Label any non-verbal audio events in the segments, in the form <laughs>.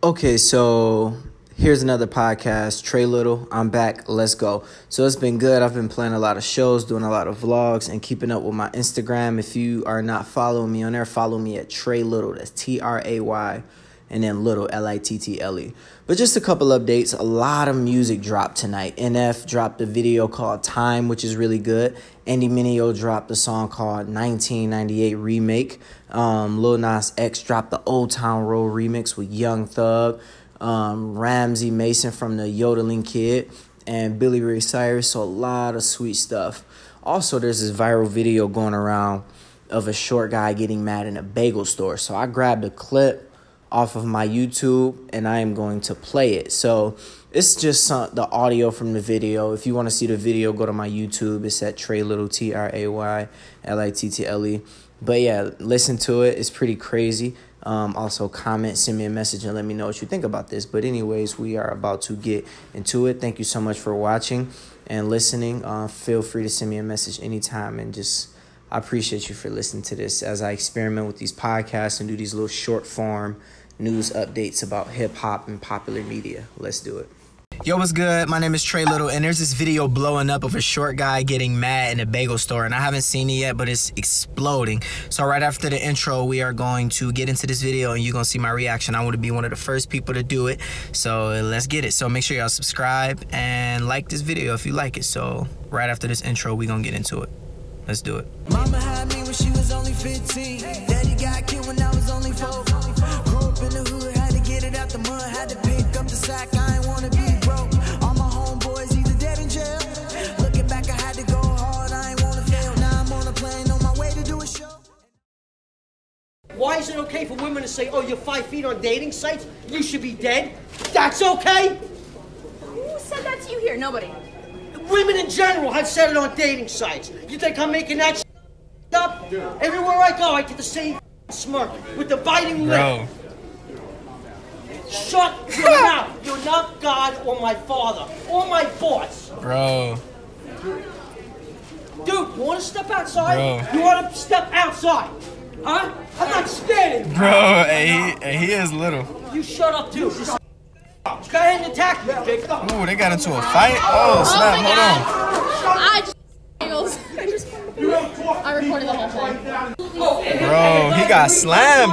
Okay, so here's another podcast. Tray Little, I'm back. Let's go. So it's been good. I've been playing a lot of shows, doing a lot of vlogs, and keeping up with my Instagram. If you are not following me on there, follow me at Tray Little. That's T R A Y and then Little L I T T L E. But just a couple updates. A lot of music dropped tonight. NF dropped a video called Time, which is really good. Andy Mineo dropped a song called 1998 Remake. Um, Lil Nas X dropped the Old Town Road remix with Young Thug, um, Ramsey Mason from the Yodeling Kid, and Billy Ray Cyrus. So a lot of sweet stuff. Also, there's this viral video going around of a short guy getting mad in a bagel store. So I grabbed a clip off of my YouTube and I am going to play it. So it's just some, the audio from the video. If you want to see the video, go to my YouTube. It's at Tray Little T R A Y L I T T L E. But yeah, listen to it. It's pretty crazy. Um, also, comment, send me a message, and let me know what you think about this. But, anyways, we are about to get into it. Thank you so much for watching and listening. Uh, feel free to send me a message anytime and just. I appreciate you for listening to this as I experiment with these podcasts and do these little short form news updates about hip hop and popular media. Let's do it. Yo, what's good? My name is Tray Little, and there's this video blowing up of a short guy getting mad in a bagel store, and I haven't seen it yet, but it's exploding. So right after the intro, we are going to get into this video, and you're gonna see my reaction. I want to be one of the first people to do it, so let's get it. So make sure y'all subscribe and like this video if you like it. So right after this intro, we gonna get into it. Let's do it. Mama had me when she was only 15. Daddy got killed when I was only 4. It out the mud, had to pick up the sack. I ain't wanna be broke. All my homeboys either dead in jail. Looking back, I had to go hard, I ain't wanna fail. Now I'm on a plane on my way to do a show. Why is it okay for women to say, oh, you're five feet on dating sites? You should be dead? That's okay? Who said that to you here? Nobody. Women in general have said it on dating sites. You think I'm making that up? Everywhere I go, I get the same smirk with the biting Bro. lip. Shut your mouth. You're not God or my father or my boss. Bro. Dude, you want to step outside? Bro. You want to step outside? Huh? I'm not standing. Bro, hey, he, he is little. You shut up too. Go ahead and attack me, Jake. Ooh, they got into a fight? Oh, oh snap, my hold I just. <laughs> I just I recorded the whole thing. Bro, he got slammed.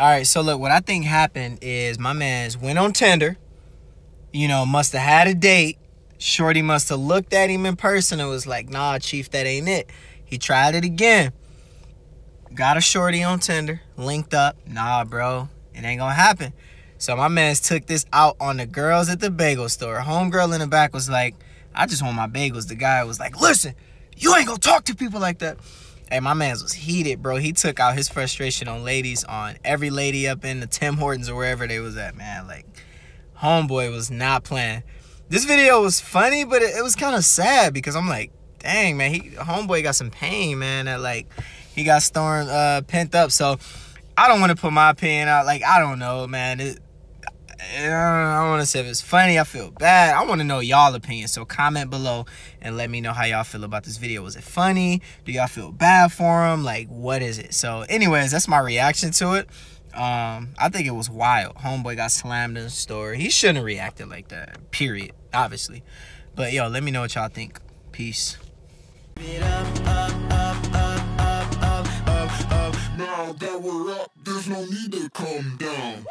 All right, so look, what I think happened is my man's went on Tinder, you know, must have had a date. Shorty must have looked at him in person and was like, nah, Chief, that ain't it. He tried it again. Got a shorty on Tinder, linked up. Nah, bro, it ain't gonna happen. So my man's took this out on the girls at the bagel store. Homegirl in the back was like, I just want my bagels. The guy was like, listen, you ain't gonna talk to people like that. Hey, my man's was heated, bro. He took out his frustration on ladies, on every lady up in the Tim Hortons or wherever they was at, man. Like, homeboy was not playing. This video was funny, but it, it was kind of sad because I'm like, dang, man, he homeboy got some pain, man. That like he got storm uh pent up. So I don't want to put my opinion out. Like, I don't know, man. It, I don't want to say if it's funny. I feel bad. I want to know y'all opinion. So comment below and let me know how y'all feel about this video. Was it funny? Do y'all feel bad for him? Like, what is it? So, anyways, that's my reaction to it. Um, I think it was wild. Homeboy got slammed in the store. He shouldn't have reacted like that. Period. Obviously. But yo, let me know what y'all think. Peace. Now that we're up, there's no need to come down.